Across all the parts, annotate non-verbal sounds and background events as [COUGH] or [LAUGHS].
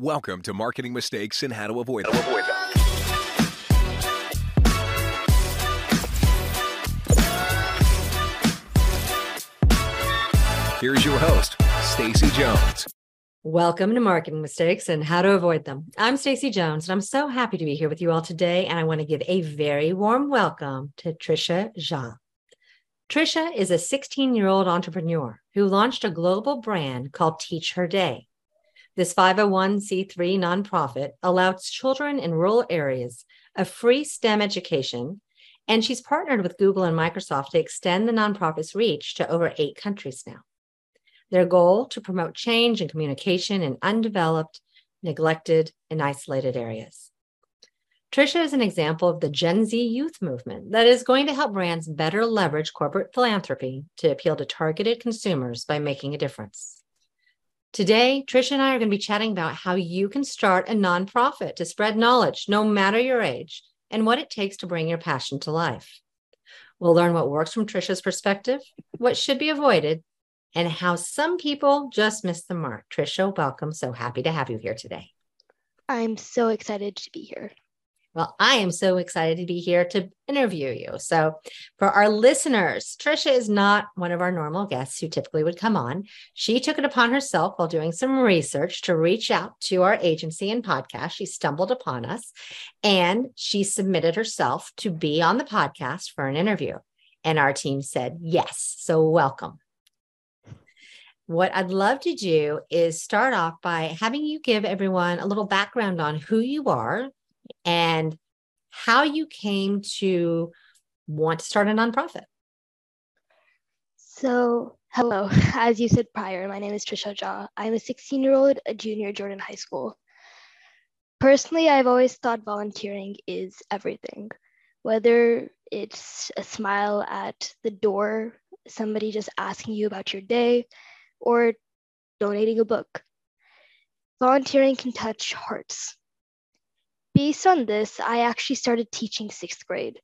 Welcome to Marketing Mistakes and How to Avoid Them. Here's your host, Stacy Jones. Welcome to Marketing Mistakes and How to Avoid Them. I'm Stacy Jones, and I'm so happy to be here with you all today. And I want to give a very warm welcome to Trisha Jha. Trisha is a 16 year old entrepreneur who launched a global brand called Teach Her Day. This 501c3 nonprofit allows children in rural areas a free STEM education, and she's partnered with Google and Microsoft to extend the nonprofit's reach to over eight countries now. Their goal to promote change and communication in undeveloped, neglected, and isolated areas. Trisha is an example of the Gen Z youth movement that is going to help brands better leverage corporate philanthropy to appeal to targeted consumers by making a difference. Today, Trisha and I are going to be chatting about how you can start a nonprofit to spread knowledge, no matter your age, and what it takes to bring your passion to life. We'll learn what works from Trisha's perspective, what should be avoided, and how some people just miss the mark. Trisha, welcome. So happy to have you here today. I'm so excited to be here. Well, I am so excited to be here to interview you. So, for our listeners, Trisha is not one of our normal guests who typically would come on. She took it upon herself while doing some research to reach out to our agency and podcast. She stumbled upon us and she submitted herself to be on the podcast for an interview. And our team said yes. So, welcome. What I'd love to do is start off by having you give everyone a little background on who you are and how you came to want to start a nonprofit. So, hello. [LAUGHS] As you said prior, my name is Trisha Jha. I'm a 16 year old, a junior at Jordan High School. Personally, I've always thought volunteering is everything, whether it's a smile at the door, somebody just asking you about your day, or donating a book. Volunteering can touch hearts based on this, I actually started teaching sixth grade.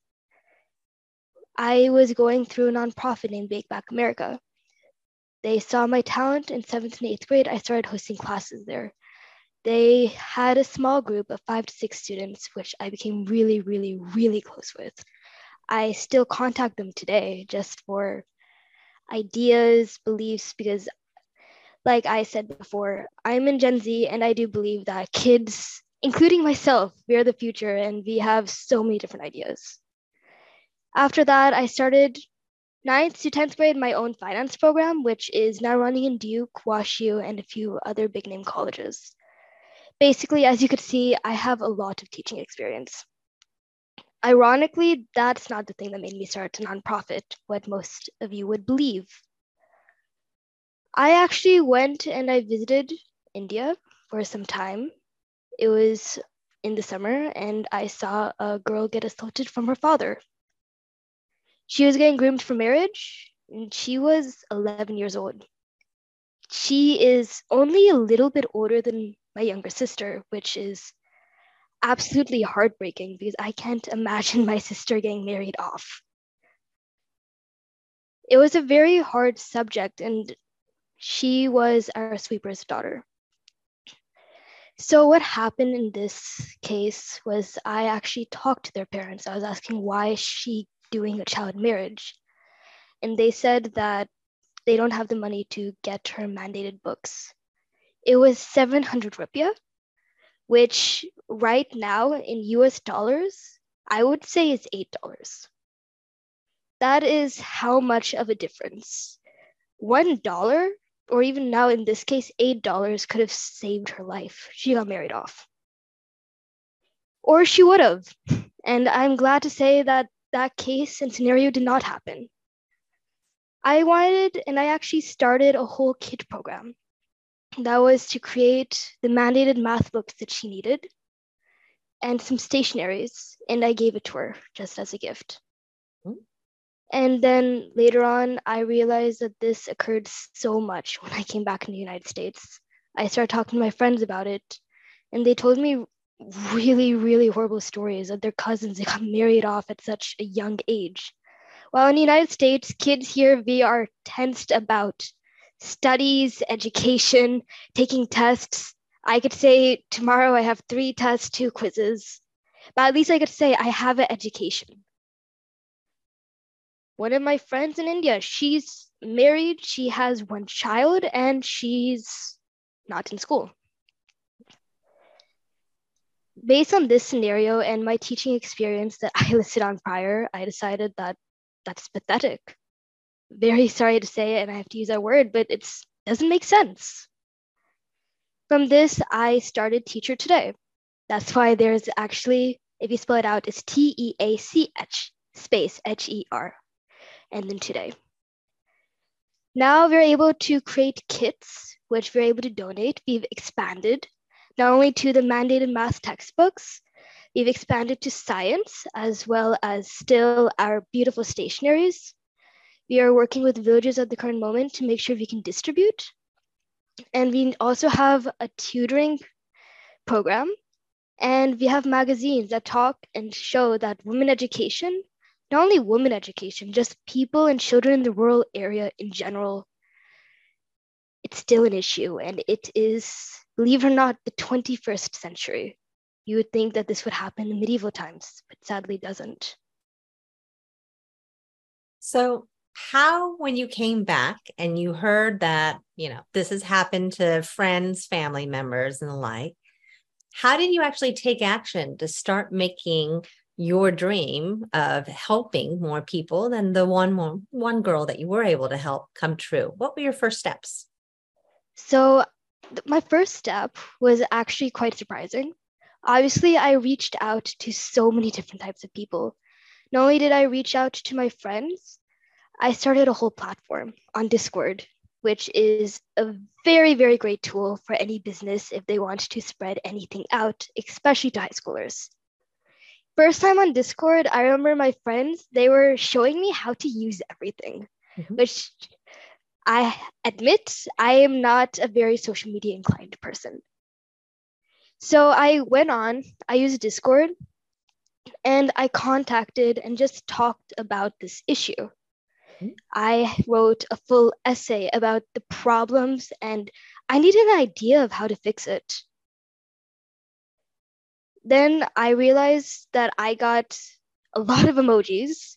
I was going through a nonprofit named Bake Back America. They saw my talent in seventh and eighth grade. I started hosting classes there. They had a small group of five to six students, which I became really, really, really close with. I still contact them today just for ideas, beliefs, because, like I said before, I'm in Gen Z and I do believe that kids including myself, we are the future and we have so many different ideas. After that, I started ninth to 10th grade my own finance program, which is now running in Duke, WashU, and a few other big name colleges. Basically, as you could see, I have a lot of teaching experience. Ironically, that's not the thing that made me start a nonprofit, what most of you would believe. I actually went and I visited India for some time it was in the summer and I saw a girl get assaulted from her father. She was getting groomed for marriage and she was 11 years old. She is only a little bit older than my younger sister, which is absolutely heartbreaking because I can't imagine [LAUGHS] my sister getting married off. It was a very hard subject, and she was our sweeper's daughter. So what happened in this case was I actually talked to their parents. I was asking why is she doing a child marriage? And they said that they don't have the money to get her mandated books. It was 700 rupiah, which right now in US dollars, I would say is $8. That is how much of a difference. One dollar or even now in this case, $8 could have saved her life. She got married off. Or she would have. And I'm glad to say that that case and scenario did not happen. I wanted, and I actually started a whole kid program that was to create the mandated math books that she needed and some stationaries, and I gave it to her just as a gift. And then later on, I realized that this occurred so much when I came back in the United States. I started talking to my friends about it, and they told me really, really horrible stories of their cousins that [LAUGHS] got married off at such a young age. While in the United States, kids here, we are tensed about studies, education, taking tests. I could say tomorrow I have three tests, two quizzes, but at least I could say I have an education. One of my friends in India, she's married, she has one child, and she's not in school. Based on this scenario and my teaching experience that [LAUGHS] I listed on prior, I decided that that's pathetic. Very sorry to say it, and I have to use that word, but it doesn't make sense. From this, I started Teach Her Today. That's why there's actually, if you spell it out, it's T E A C H space H E R, and then today. Now we're able to create kits, which we're able to donate. We've expanded not only to the mandated math textbooks, we've expanded to science as well as still our beautiful stationaries. We are working with villages at the current moment to make sure we can distribute. And we also have a tutoring program. And we have magazines that talk and show that women education not only women education, just people and children in the rural area in general, it's still an issue. And it is, believe it or not, the 21st century. You would think that this would happen in medieval times, but sadly doesn't. So, how, when you came back and you heard that, you know, this has happened to friends, family members, and the like, how did you actually take action to start making your dream of helping more people than the one more, one girl that you were able to help come true? What were your first steps? So my first step was actually quite surprising. Obviously i reached out to so many different types of people. Not only did i reach out to my friends i started a whole platform on discord which is a very very great tool for any business if they want to spread anything out especially to high schoolers first time on Discord, I remember my friends, they were showing me how to use everything, mm-hmm. which I admit I am not a very social media inclined person. So I went on, I used Discord, and I contacted and just talked about this issue. Mm-hmm. I wrote a full essay about the problems and I needed an idea of how to fix it then I realized that I got a lot of emojis.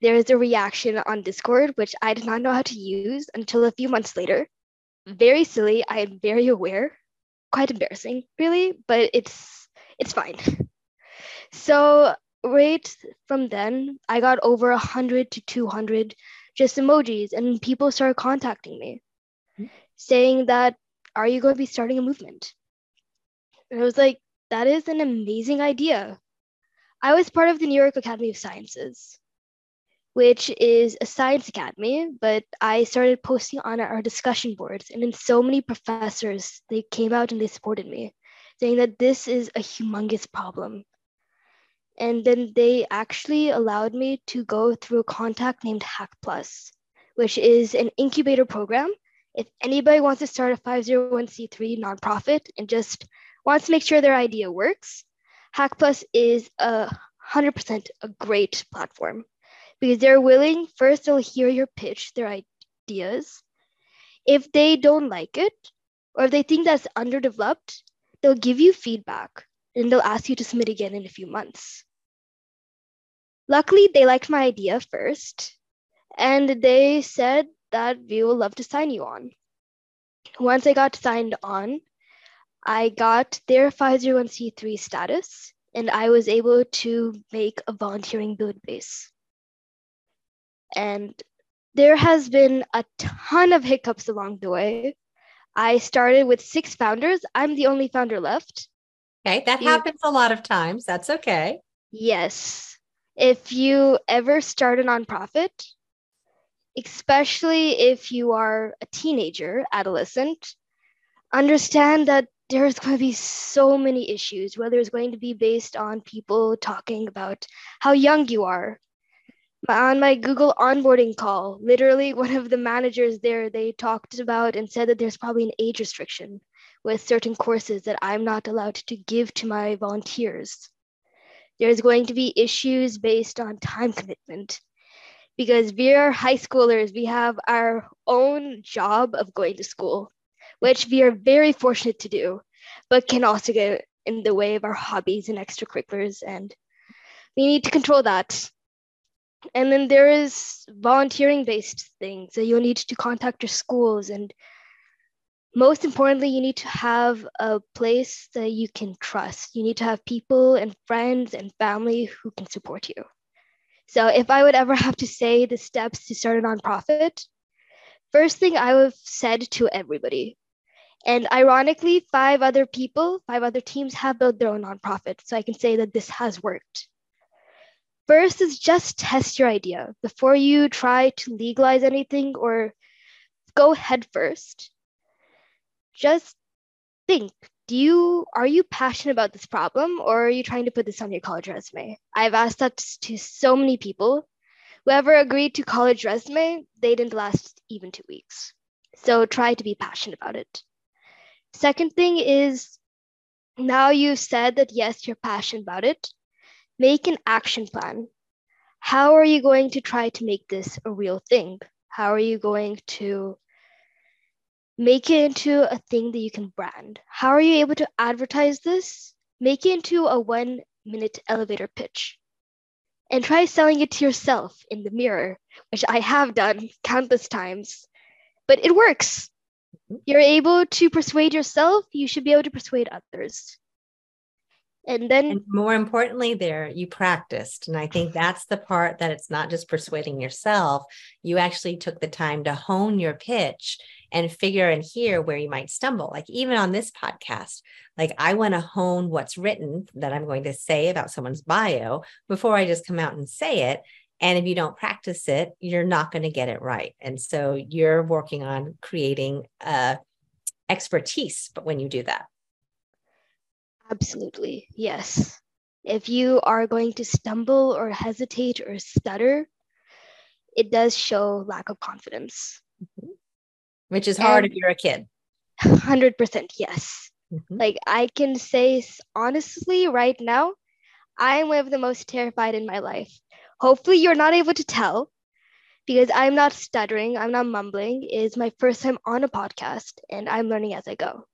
There is a reaction on Discord, which I did not know how to use until a few months later. Very silly. I am very aware. Quite embarrassing, really, but it's it's fine. [LAUGHS] So right from then, I got over 100 to 200 just emojis, and people started contacting me, mm-hmm. saying that, "Are you going to be starting a movement?" And I was like, that is an amazing idea. I was part of the New York Academy of Sciences, which is a science academy, but I started posting on our discussion boards, and then so many professors they came out and they supported me, saying that this is a humongous problem. And then they actually allowed me to go through a contact named Hack Plus, which is an incubator program. If anybody wants to start a 501c3 nonprofit and just wants to make sure their idea works, HackPlus is a 100% a great platform because they're willing, first, they'll hear your pitch, their ideas. If they don't like it, or if they think that's underdeveloped, they'll give you feedback and they'll ask you to submit again in a few months. Luckily, they liked my idea first, and they said that we will love to sign you on. Once I got signed on, I got their 501c3 status and I was able to make a volunteering build base. And there has been a ton of hiccups along the way. I started with six founders. I'm the only founder left. Okay, that you, happens a lot of times. That's okay. Yes. If you ever start a nonprofit, especially if you are a teenager, adolescent, understand that there's going to be so many issues, whether it's going to be based on people talking about how young you are. On my Google onboarding call, literally [LAUGHS] one of the managers there, they talked about and said that there's probably an age restriction with certain courses that I'm not allowed to give to my volunteers. There's going to be issues based on time commitment because we are high schoolers. We have our own job of going to school which we are very fortunate to do. but can also get in the way of our hobbies and extracurriculars. And we need to control that. And then there is volunteering based things that you'll need to contact your schools. And most importantly, you need to have a place that you can trust. You need to have people and friends and family who can support you. So if I would ever have to say the steps to start a nonprofit, first thing I would have said to everybody. And ironically, five other people, five other teams have built their own nonprofit. So I can say that this has worked. First is just test your idea before you try to legalize anything or go head first. Just think do you are you passionate about this problem or are you trying to put this on your college resume i've asked that to so many people whoever agreed to college resume they didn't last even two weeks so try to be passionate about it second thing is now you've said that yes you're passionate about it make an action plan how are you going to try to make this a real thing how are you going to make it into a thing that you can brand. How are you able to advertise this? Make it into a one minute elevator pitch. And try selling it to yourself in the mirror, which I have done countless times. But it works. Mm-hmm. You're able to persuade yourself, you should be able to persuade others. And then, and more importantly, there you practiced. And I think that's the part that it's not just persuading yourself. You actually took the time to hone your pitch and figure and hear where you might stumble. Like even on this podcast, like I want to hone what's written that I'm going to say about someone's bio before I just come out and say it. And if you don't practice it, you're not going to get it right. And so you're working on creating uh, expertise, but when you do that. Absolutely. Yes. If you are going to stumble or hesitate or stutter, it does show lack of confidence. Mm-hmm which is hard and if you're a kid. 100% yes. Mm-hmm. Like I can say honestly right now, I am one of the most terrified in my life. Hopefully you're not able to tell because I'm not stuttering, I'm not mumbling. It is my first time on a podcast and I'm learning as I go.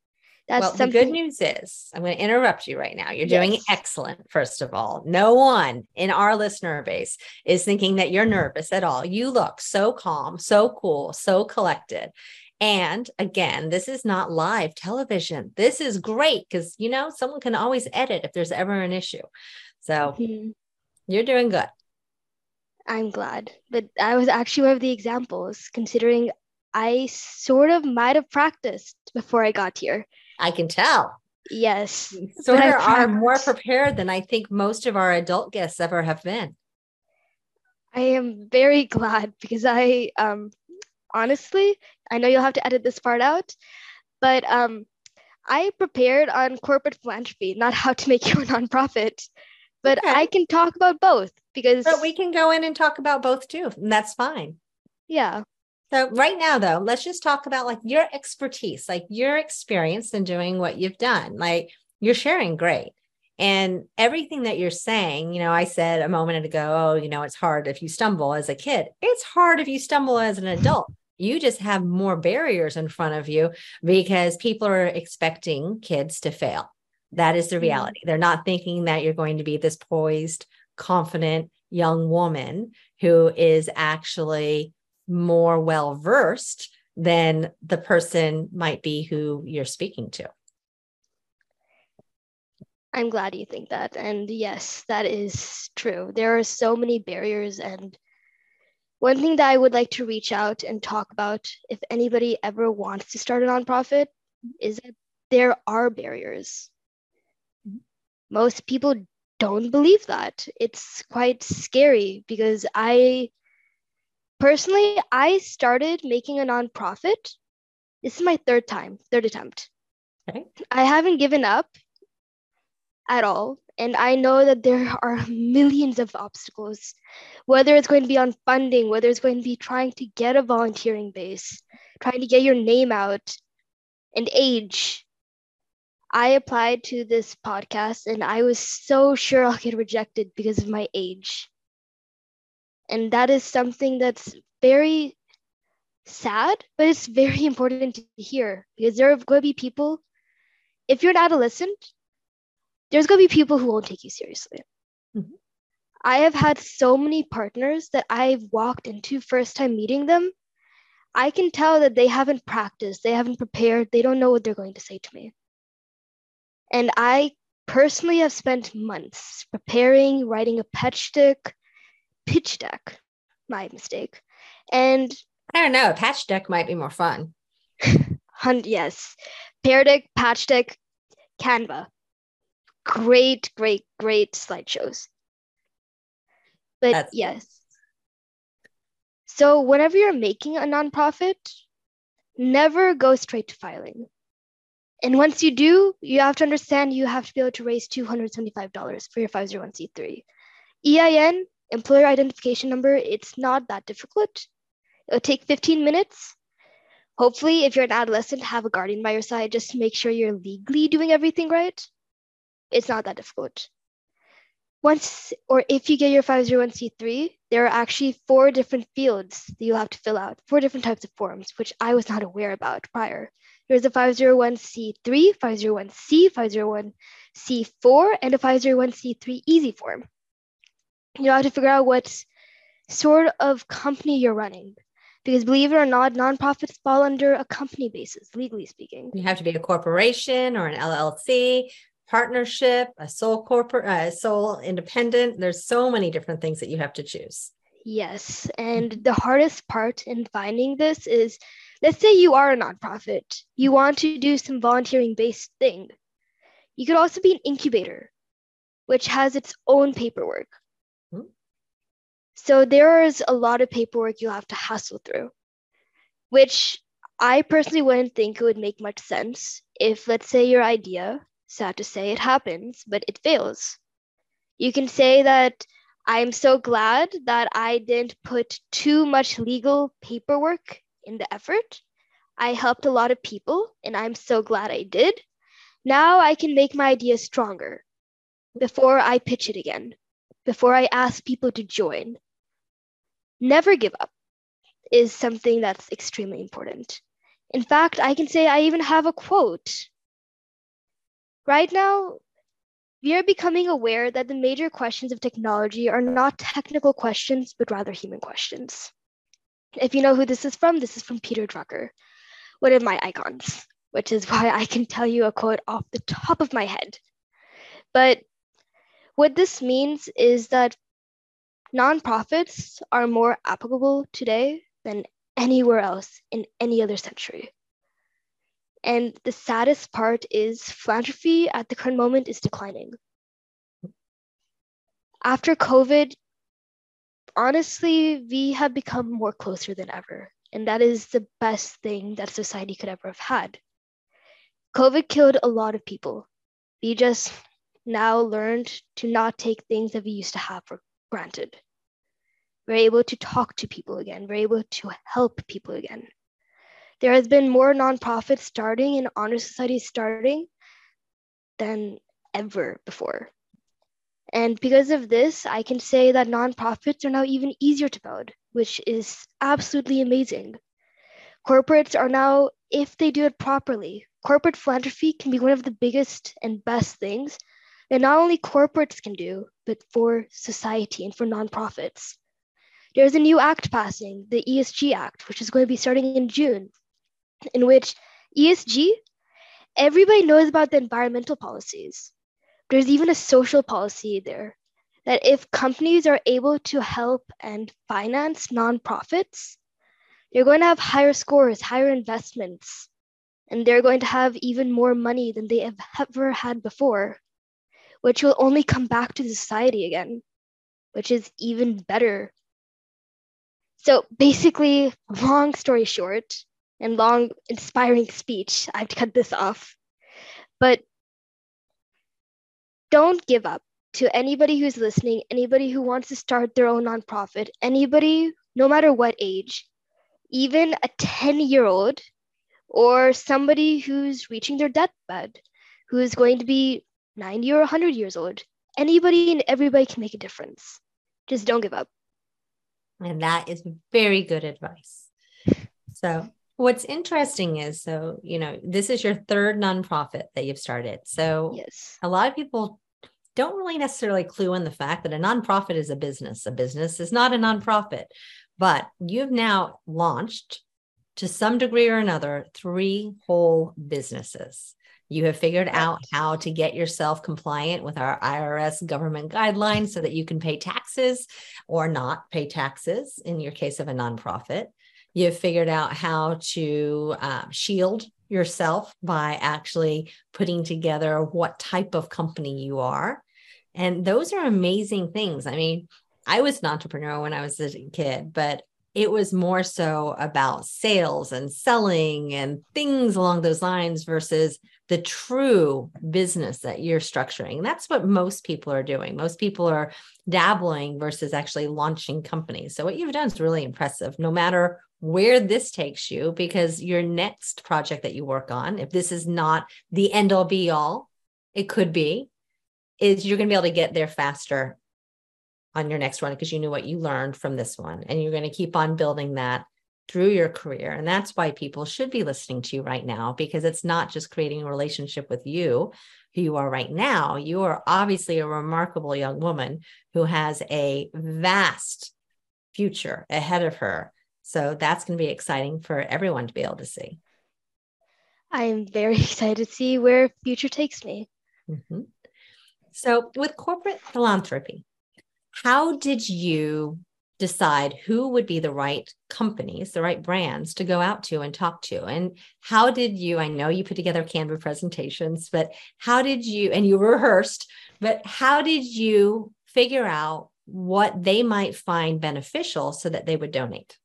That's well, something- the good news is I'm going to interrupt you right now. You're yes. doing excellent, first of all. No one in our listener base is thinking that you're nervous at all. You look so calm, so cool, so collected. And again, this is not live television. This is great because, you know, someone can always edit if there's ever an issue. So mm-hmm. you're doing good. I'm glad. But I was actually one of the examples, considering I sort of might have practiced before I got here. I can tell. Yes. Of are more prepared than I think most of our adult guests ever have been. I am very glad because I um honestly, I know you'll have to edit this part out, but um, I prepared on corporate philanthropy, not how to make your [LAUGHS] nonprofit. But okay. I can talk about both because. But we can go in and talk about both too, and that's fine. Yeah. So right now, though, let's just talk about like your expertise, like your experience in doing what you've done. Like you're sharing great. And everything that you're saying, you know, I said a moment ago, oh, you know, it's hard if you stumble as a kid. It's hard if you stumble as an adult you just have more barriers in front of you because people are expecting kids to fail. That is the mm-hmm. reality. They're not thinking that you're going to be this poised, confident young woman who is actually more well versed than the person might be who you're speaking to. I'm glad you think that. And yes, that is true. There are so many barriers and one thing that I would like to reach out and talk about if anybody ever wants to start a nonprofit is that there are barriers. Most people don't believe that. It's quite scary because I personally I started making a nonprofit. This is my third time, third attempt. Okay. I haven't given up at all. And I know that there are millions of obstacles, whether it's going to be on funding, whether it's going to be trying to get a volunteering base, trying to get your name out, and age. I applied to this podcast and I was so sure I'll get rejected because of my age. And that is something that's very sad, but it's very important to hear because there are going to be people if you're an adolescent, there's going to be people who won't take you seriously. Mhm. I have had so many partners that I've walked into first time meeting them. I can tell that they haven't practiced, they haven't prepared, they don't know what they're going to say to me. And I personally have spent months preparing, writing a pitch deck, pitch deck, my mistake. And I don't know. A patch deck might be more fun. [LAUGHS] yes, Pear deck, patch deck, Canva. Great, great, great slideshows. But That's- yes. So whenever you're making a nonprofit, never go straight to filing. And once you do, you have to understand you have to be able to raise $275 for your 501c3. EIN, employer identification number, it's not that difficult. It'll take 15 minutes. Hopefully, if you're an adolescent, have a guardian by your side just to make sure you're legally doing everything right. It's not that difficult. Once, or if you get your 501c3, there are actually four different fields that you'll have to fill out, four different types of forms, which I was not aware about prior. There's a 501c3, 501c, 501c4, and a 501c3 easy form. You have to figure out what sort of company you're running. Because believe it or not, nonprofits fall under a company basis, legally speaking. You have to be a corporation or an LLC, partnership, a sole corporate, uh, sole independent. There's so many different things that you have to choose. Yes. And the hardest part in finding this is let's say you are a nonprofit, you want to do some volunteering based thing. You could also be an incubator, which has its own paperwork. Hmm. So there is a lot of paperwork you'll have to hassle through, which I personally wouldn't think it would make much sense if, let's say, your idea, sad to say, it happens, but it fails. You can say that I'm so glad that I didn't put too much legal paperwork in the effort. I helped a lot of people, and I'm so glad I did. Now I can make my idea stronger before I pitch it again, before I ask people to join. Never give up is something that's extremely important. In fact, I can say I even have a quote. Right now, we are becoming aware that the major questions of technology are not technical questions, but rather human questions. If you know who this is from, this is from Peter Drucker, one of my icons, which is why I can tell you a quote off the top of my head. But what this means is that nonprofits are more applicable today than anywhere else in any other century. And the saddest part is philanthropy at the current moment is declining. After COVID, honestly, we have become more closer than ever. And that is the best thing that society could ever have had. COVID killed a lot of people. We just now learned to not take things that we used to have for granted. We're able to talk to people again. We're able to help people again. There has been more nonprofits starting and honor societies starting than ever before. And because of this, I can say that nonprofits are now even easier to build, which is absolutely amazing. Corporates are now, if they do it properly, corporate philanthropy can be one of the biggest and best things that not only corporates can do, but for society and for nonprofits. There's a new act passing, the ESG Act, which is going to be starting in June, in which ESG, everybody knows about the environmental policies. There's even a social policy there that if companies are able to help and finance nonprofits, they're going to have higher scores, higher investments, and they're going to have even more money than they have ever had before, which will only come back to society again, which is even better. So basically, long story short, and long inspiring speech, I have to cut this off. But don't give up to anybody who's listening, anybody who wants to start their own nonprofit, anybody, no matter what age, even a 10 year old or somebody who's reaching their deathbed, who is going to be 90 or 100 years old. Anybody and everybody can make a difference. Just don't give up. And that is very good advice. So What's interesting is so, you know, this is your third nonprofit that you've started. So Yes. a lot of people don't really necessarily clue in the fact that a nonprofit is a business. A business is not a nonprofit, but you've now launched to some degree or another three whole businesses. You have figured out how to get yourself compliant with our IRS government guidelines so that you can pay taxes or not pay taxes in your case of a nonprofit. You've figured out how to uh, shield yourself by actually putting together what type of company you are. And those are amazing things. I mean, I was an entrepreneur when I was a kid, but it was more so about sales and selling and things along those lines versus the true business that you're structuring. That's what most people are doing. Most people are dabbling versus actually launching companies. So, what you've done is really impressive, no matter where this takes you, because your next project that you work on, if this is not the end all be all, it could be, is you're going to be able to get there faster on your next one because you knew what you learned from this one. And you're going to keep on building that through your career. And that's why people should be listening to you right now because it's not just creating a relationship with you, who you are right now. You are obviously a remarkable young woman who has a vast future ahead of her. So that's going to be exciting for everyone to be able to see. I am very [LAUGHS] excited to see where future takes me. Mm-hmm. So, with corporate philanthropy, how did you decide who would be the right companies, the right brands to go out to and talk to? And how did you, I know you put together Canva presentations, but how did you, and you rehearsed, but how did you figure out what they might find beneficial so that they would donate?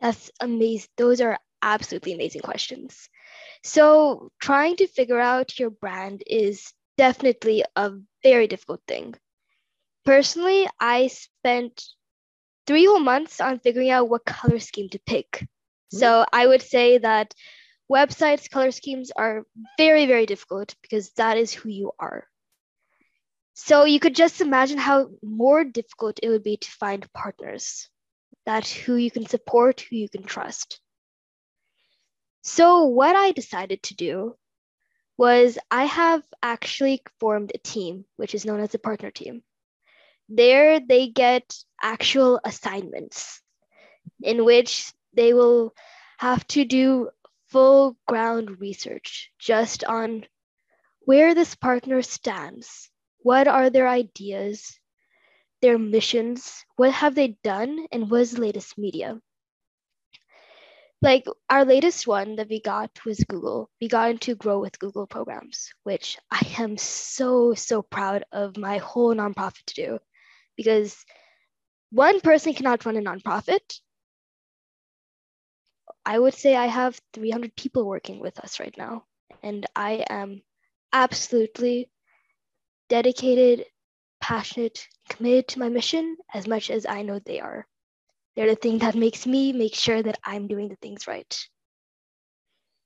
That's amazing. Those are absolutely amazing questions. So, trying to figure out your brand is definitely a very difficult thing. Personally, I spent three whole months on figuring out what color scheme to pick. So, hmm. I would say that websites' color schemes are very, very difficult because that is who you are. So, you could just imagine how more difficult it would be to find partners that who you can support, who you can trust. So, what I decided to do was I have actually formed a team, which is known as a partner team. There, they get actual assignments in which they will have to do full ground research just on where this partner stands, what are their ideas, their missions, what have they done, and what is the latest media. Like our latest one that we got was Google. We got into Grow with Google programs, which I am so, so proud of my whole nonprofit to do because one person cannot run a nonprofit. I would say I have 300 people working with us right now, and I am absolutely dedicated passionate, committed to my mission as much as I know they are. They're the thing that makes me make sure that I'm doing the things right.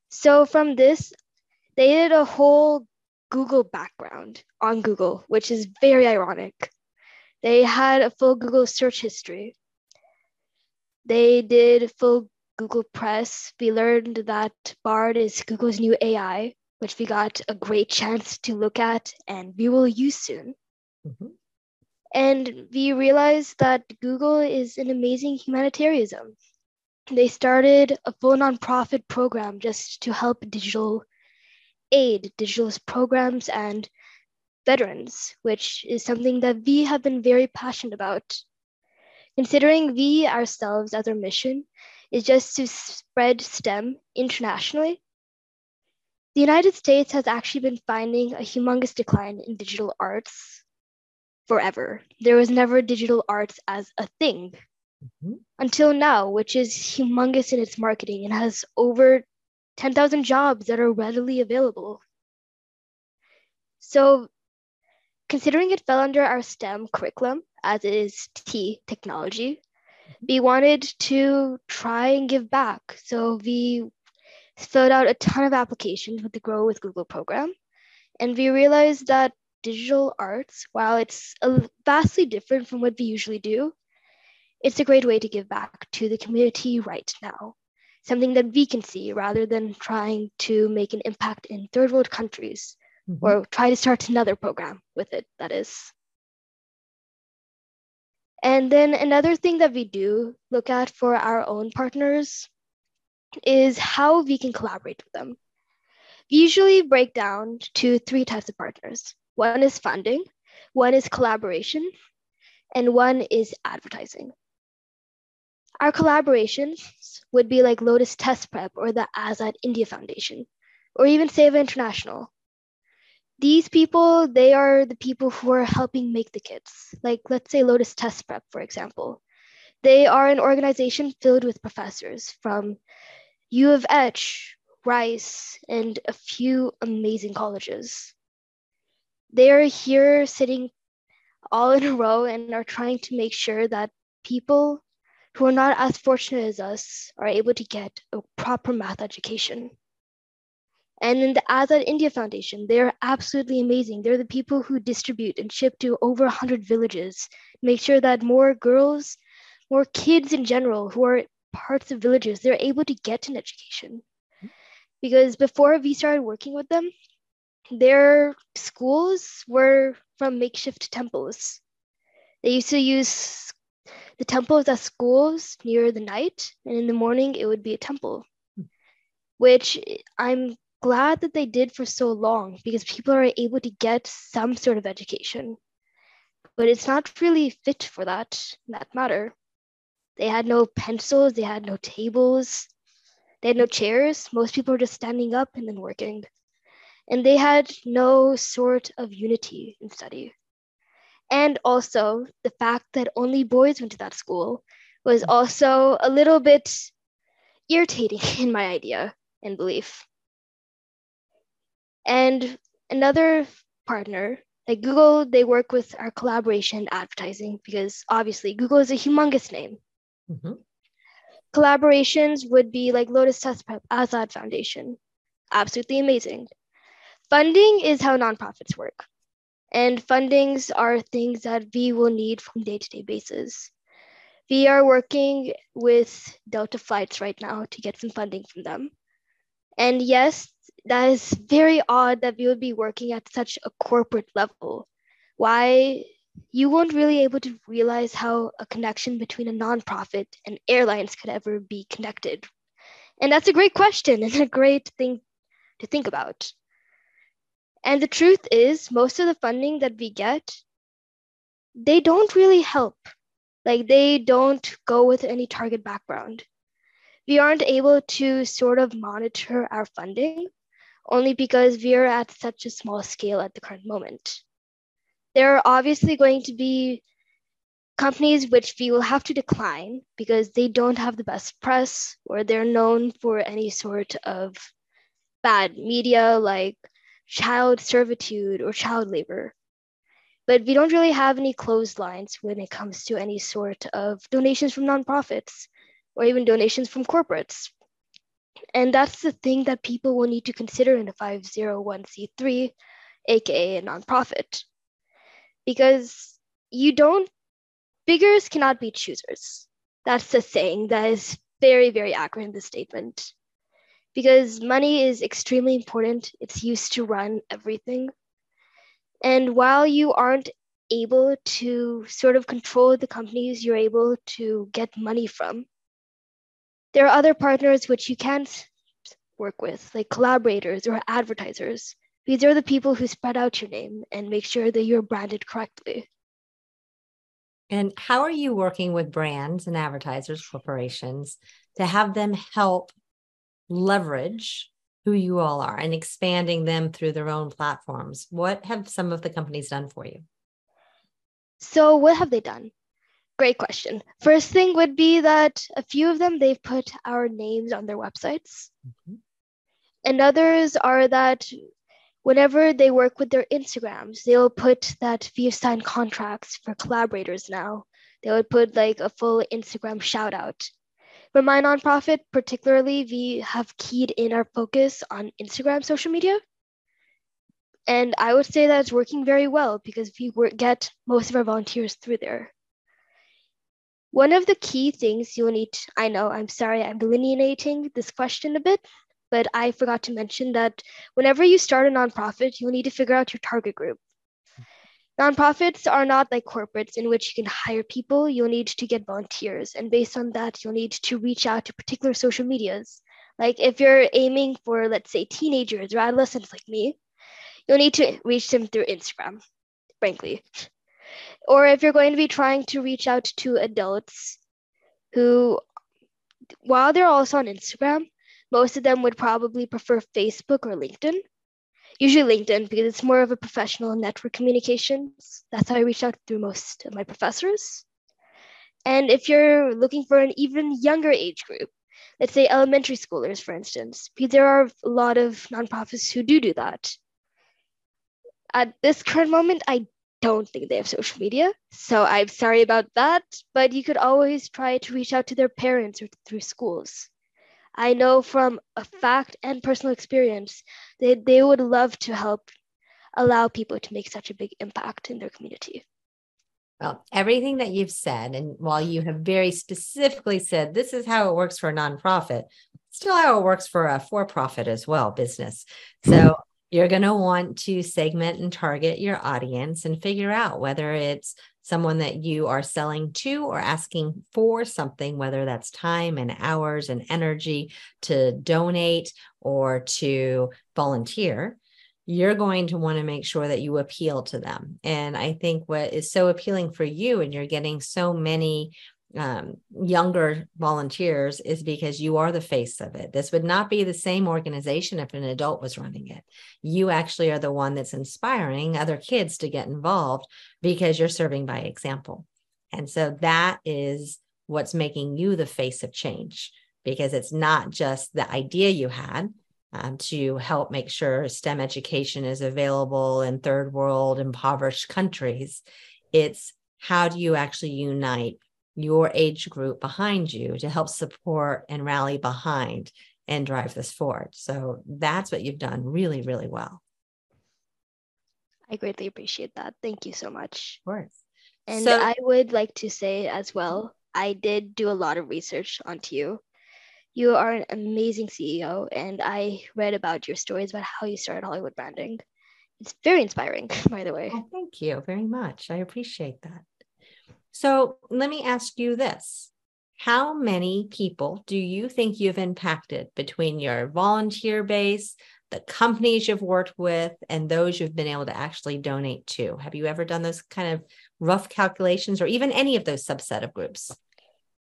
So from this, they did a whole Google background on Google, which is very ironic. They had a full Google search history. They did full Google Press. We learned that Bard is Google's new AI, which we got a great chance to look at and we will use soon. Mm-hmm. And we realized that Google is an amazing humanitarianism. They started a full nonprofit program just to help digital aid, digital programs, and veterans, which is something that we have been very passionate about. Considering we ourselves as our mission is just to spread STEM internationally, the United States has actually been finding a humongous decline in digital arts forever. There was never digital arts as a thing mm-hmm. until now, which is humongous in its marketing and has over 10,000 jobs that are readily available. So, considering it fell under our STEM curriculum, as it is T, technology, we wanted to try and give back. So, we filled out a ton of applications with the Grow with Google program. And we realized that digital arts, while it's vastly different from what we usually do, it's a great way to give back to the community right now. something that we can see rather than trying to make an impact in third world countries Mhm. or try to start another program with it, that is. And then another thing that we do look at for our own partners is how we can collaborate with them. We usually break down to three types of partners one is funding, one is collaboration, and one is advertising. Our collaborations would be like Lotus Test Prep or the Azad India Foundation, or even Seva International. These people, they are the people who are helping make the kits. Like, let's say Lotus Test Prep, for example. They are an organization filled with professors from U of H, Rice, and a few amazing colleges. They are here sitting all in a row and are trying to make sure that people who are not as fortunate as us are able to get a proper math education. And in the Azad India Foundation, they're absolutely amazing. They're the people who distribute and ship to over 100 villages, make sure that more girls, more kids in general who are parts of villages, they're able to get an education. Hmm. Because before we started working with them, their schools were from makeshift temples. They used to use the temples as schools near the night, and in the morning it would be a temple, which I'm glad that they did for so long because people are able to get some sort of education. But it's not really fit for that, that matter. They had no pencils, they had no tables, they had no chairs. Most people were just standing up and then working. And they had no sort of unity in study. And also, the fact that only boys went to that school was also a little bit irritating [LAUGHS] in my idea and belief. And another partner, like Google, they work with our collaboration advertising because obviously Google is a humongous name. Mhm. Collaborations would be like Lotus Test Prep, Azad Foundation. Absolutely amazing. Funding is how nonprofits work. And fundings are things that we will need from day to day basis. We are working with Delta Flights right now to get some funding from them. And yes, that is very odd that we would be working at such a corporate level. Why you won't really able to realize how a connection between a nonprofit and airlines could ever be connected. And that's a great question and a great thing to think about. And the truth is, most of the funding that we get, they don't really help. Like they don't go with any target background. We aren't able to sort of monitor our funding only because we are at such a small scale at the current moment. There are obviously going to be companies which we will have to decline because they don't have the best press or they're known for any sort of bad media like child servitude or child labor. But we don't really have any closed lines when it comes to any sort of donations from nonprofits or even donations from corporates. And that's the thing that people will need to consider in a 501c3, aka a nonprofit. Because you don't, beggars cannot be choosers. That's the saying that is very, very accurate in this statement. Because money is extremely important, it's used to run everything. And while you aren't able to sort of control the companies you're able to get money from, there are other partners which you can't work with, like collaborators or advertisers. These are the people who spread out your name and make sure that you're branded correctly. And how are you working with brands and advertisers, corporations, to have them help leverage who you all are and expanding them through their own platforms? What have some of the companies done for you? So, what have they done? Great question. First thing would be that a few of them they've put our names on their websites. Mhm. And others are that whenever they work with their Instagrams, they'll put that we have signed contracts for collaborators now. They would put like a full Instagram shout out. For my nonprofit, particularly, we have keyed in our focus on Instagram social media. And I would say that it's working very well because we get most of our volunteers through there. One of the key things you'll need, to, I know, I'm sorry, I'm delineating this question a bit, but I forgot to mention that whenever you start a nonprofit, you'll need to figure out your target group. Nonprofits are not like corporates in which you can hire people. You'll need to get volunteers. And based on that, you'll need to reach out to particular social medias. Like if you're aiming for, let's say, teenagers or adolescents like me, you'll need to reach them through Instagram, frankly. Or if you're going to be trying to reach out to adults who, while they're also on Instagram, most of them would probably prefer Facebook or LinkedIn. Usually LinkedIn because it's more of a professional network communications. That's how I reach out through most of my professors. And if you're looking for an even younger age group, let's say elementary schoolers, for instance, because there are a lot of nonprofits who do do that. At this current moment, I don't think they have social media, so I'm sorry about that, but you could always try to reach out to their parents or through schools. I know from a fact and personal experience that they would love to help allow people to make such a big impact in their community. Well, everything that you've said, and while you have very specifically said this is how it works for a nonprofit, still how it works for a for profit as well, business. So you're going to want to segment and target your audience and figure out whether it's someone that you are selling to or asking for something, whether that's time and hours and energy to donate or to volunteer, you're going to want to make sure that you appeal to them. And I think what is so appealing for you, and you're getting so many um, younger volunteers is because you are the face of it. This would not be the same organization if an adult was running it. You actually are the one that's inspiring other kids to get involved because you're serving by example. And so that is what's making you the face of change because it's not just the idea you had um, to help make sure STEM education is available in third world impoverished countries. It's how do you actually unite your age group behind you to help support and rally behind and drive this forward. So that's what you've done really, really well. I greatly appreciate that. Thank you so much. Of course. And so, I would like to say as well, I did do a lot of research onto you. You are an amazing CEO, and I read about your stories about how you started Hollywood branding. It's very inspiring, [LAUGHS] by the way. Oh, thank you very much. I appreciate that. So let me ask you this. How many people do you think you've impacted between your volunteer base, the companies you've worked with, and those you've been able to actually donate to? Have you ever done those kind of rough calculations or even any of those subset of groups?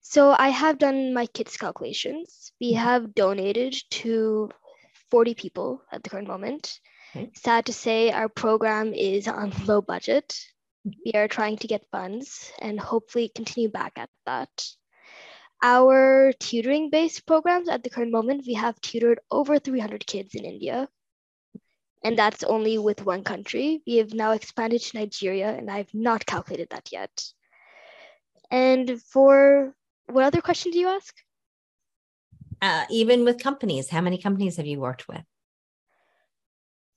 So I have done my KITS calculations. We mm-hmm. have donated to 40 people at the current moment. Okay. Sad to say, our program is on low budget we are trying to get funds and hopefully continue back at that. Our tutoring based programs at the current moment, we have tutored over 300 kids in India. And that's only with one country. We have now expanded to Nigeria, and I've not calculated that yet. And for what other question do you ask? Uh, even with companies, how many companies have you worked with?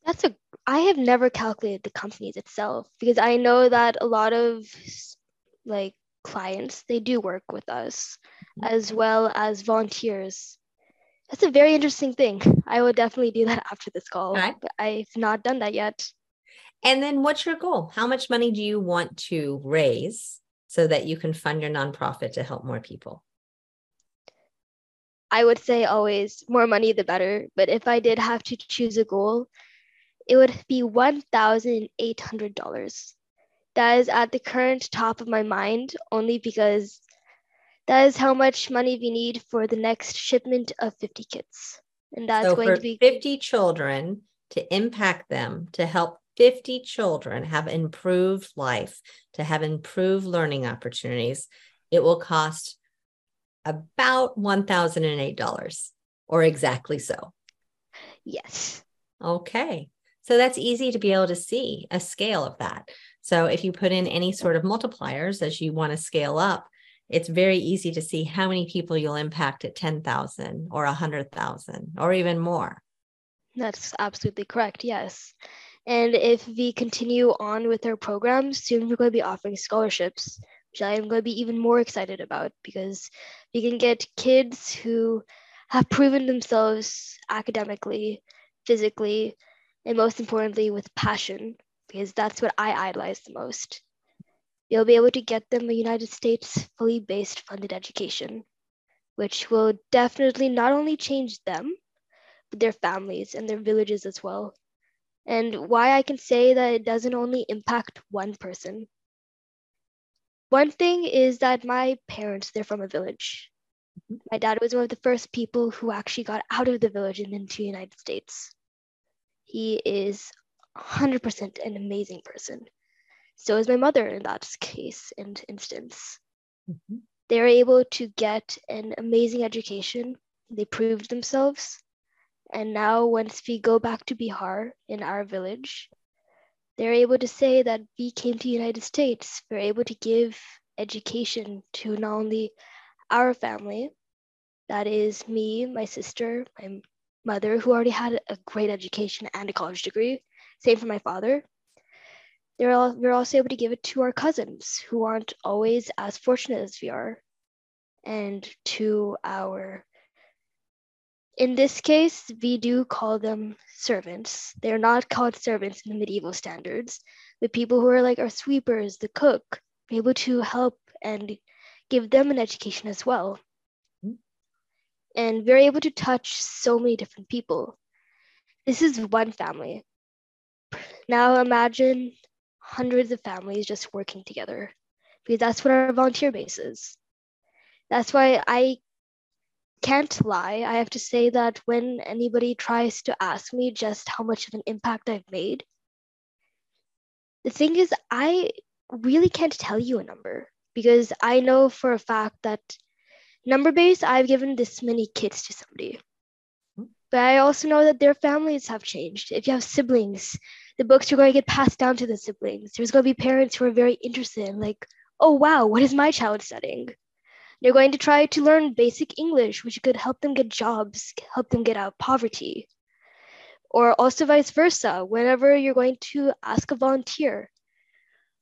That's a I have never calculated the companies itself because I know that a lot of like clients they do work with us mm-hmm. as well as volunteers. That's a very interesting thing. [LAUGHS] I will definitely do that [LAUGHS] after this call. Right. But I've not done that yet. And then what's your goal? How much money do you want to raise so that you can fund your nonprofit to help more people? I would say always more money the better. But if I did have to choose a goal, it would be $1,800. That is at the current top of my mind only because that is how much money we need for the next shipment of 50 kits. And that's so going to be 50 children to impact them to help 50 children have improved life, to have improved learning opportunities. It will cost about $1,008 or exactly so. Yes. Okay. So that's easy to be able to see a scale of that. So if you put in any sort of multipliers as you want to scale up, it's very easy to see how many people you'll impact at 10,000 or 100,000 or even more. That's absolutely correct. Yes. And if we continue on with our program, soon we're going to be offering scholarships which I am going to be even more excited about because we can get kids who have proven themselves academically, physically, and most importantly, with passion, because that's what I idolize the most. You'll be able to get them a United States fully based funded education, which will definitely not only change them, but their families and their villages as well. And why I can say that it doesn't only impact one person. One thing is that my parents, they're from a village. Mm-hmm. My dad was one of the first people who actually got out of the village and into the United States. He is 100% an amazing person. So is my mother in that case and instance. Mm-hmm. They're able to get an amazing education. They proved themselves. And now, once we go back to Bihar in our village, they're able to say that we came to the United States. We're able to give education to not only our family, that is me, my sister, my mother, who already had a great education and a college degree. Same for my father. They're all, we're also able to give it to our cousins who aren't always as fortunate as we are, and to our in this case, we do call them servants. They're not called servants in the medieval standards, but people who are like our sweepers, the cook, able to help and give them an education as well. And we're able to touch so many different people. This is one family. Now imagine hundreds of families just working together because that's what our volunteer base is. That's why I can't lie. I have to say that when anybody tries to ask me just how much of an impact I've made, the thing is, I really can't tell you a number because I know for a fact that number base, I've given this many kids to somebody. Hmm. But I also know that their families have changed. If you have siblings, the books are going to get passed down to the siblings. There's going to be parents who are very interested in, like, oh, wow, what is my child studying? They're going to try to learn basic English, which could help them get jobs, help them get out of poverty. Or also vice versa, whenever you're going to ask a volunteer.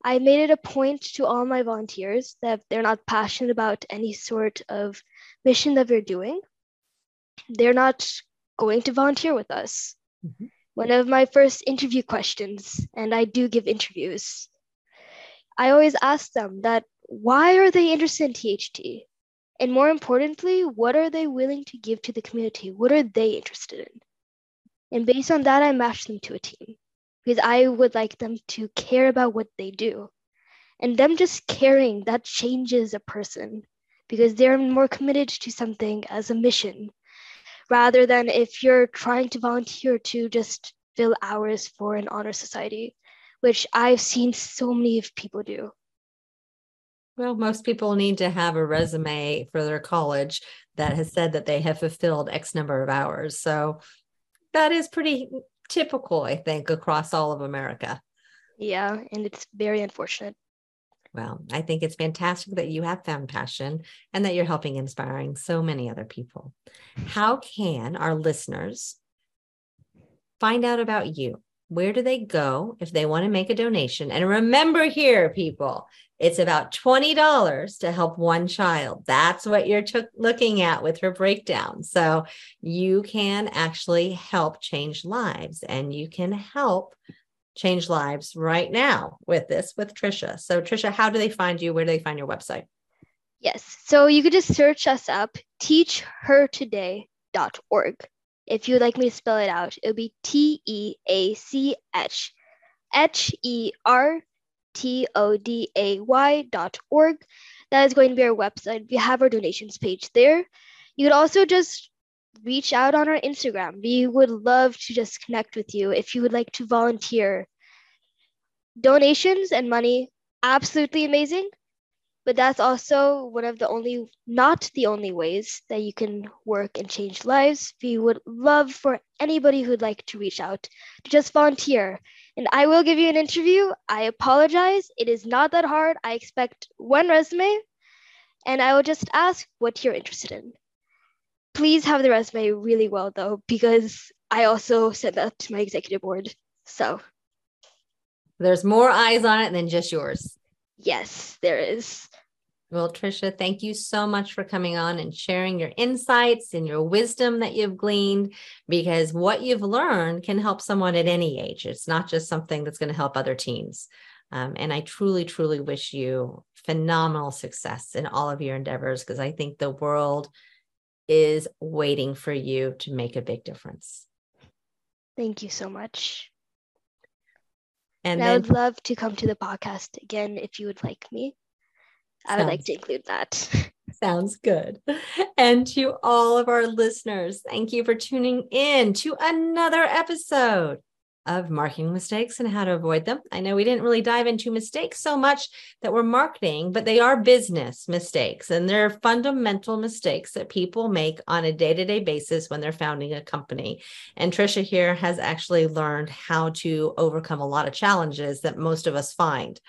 I made it a point to all my volunteers that if they're not passionate about any sort of mission that we're doing, they're not going to volunteer with us. Mm-hmm. One of my first interview questions, and I do give interviews, I always ask them that why are they interested in THT? And more importantly, what are they willing to give to the community? What are they interested in? And based on that, I match them to a team because I would like them to care about what they do. And them just caring, that changes a person because they're more committed to something as a mission rather than if you're trying to volunteer to just fill hours for an honor society, which I've seen so many people do. Well, most people need to have a resume for their college that has said that they have fulfilled X number of hours. So that is pretty typical, I think, across all of America. Yeah, and it's very unfortunate. Well, I think it's fantastic that you have found passion and that you're helping inspiring so many other people. How can our listeners find out about you? Where do they go if they want to make a donation? And remember here, people, it's about $20 to help one child. That's what you're t- looking at with her breakdown. So you can actually help change lives and you can help change lives right now with this with Trisha. So Trisha, how do they find you? Where do they find your website? Yes. So you could just search us up teachhertoday.org. If you'd like me to spell it out, it would be T E A C H H E R T O D A Y dot org. That is going to be our website. We have our donations page there. You could also just reach out on our Instagram. We would love to just connect with you if you would like to volunteer. Donations and money, absolutely amazing. But that's also one of the only, not the only ways that you can work and change lives. We would love for anybody who'd like to reach out to just volunteer and I will give you an interview. I apologize. It is not that hard. I expect one resume, and I will just ask what you're interested in. Please have the resume really well, though, because I also sent that to my executive board. So there's more eyes on it than just yours. Yes, there is. Well, Trisha, thank you so much for coming on and sharing your insights and your wisdom that you've gleaned because what you've learned can help someone at any age. It's not just something that's going to help other teens. Um, and I truly, truly wish you phenomenal success in all of your endeavors because I think the world is waiting for you to make a big difference. Thank you so much. And, And I would love to come to the podcast again if you would like me. I would like to include that. [LAUGHS] Sounds good. And to all of our listeners, thank you for tuning in to another episode of marketing mistakes and how to avoid them. I know we didn't really dive into mistakes so much that we're marketing, but they are business mistakes and they're fundamental mistakes that people make on a day to day basis when they're founding a company. And Trisha here has actually learned how to overcome a lot of challenges that most of us find.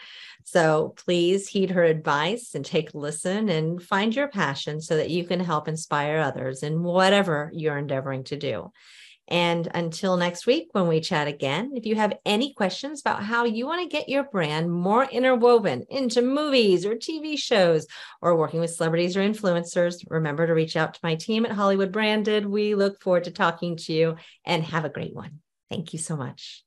So please heed her advice and take a listen and find your passion so that you can help inspire others in whatever you're endeavoring to do. And until next week, when we chat again, if you have any questions about how you want to get your brand more interwoven into movies or TV shows or working with celebrities or influencers, remember to reach out to my team at Hollywood Branded. We look forward to talking to you and have a great one. Thank you so much.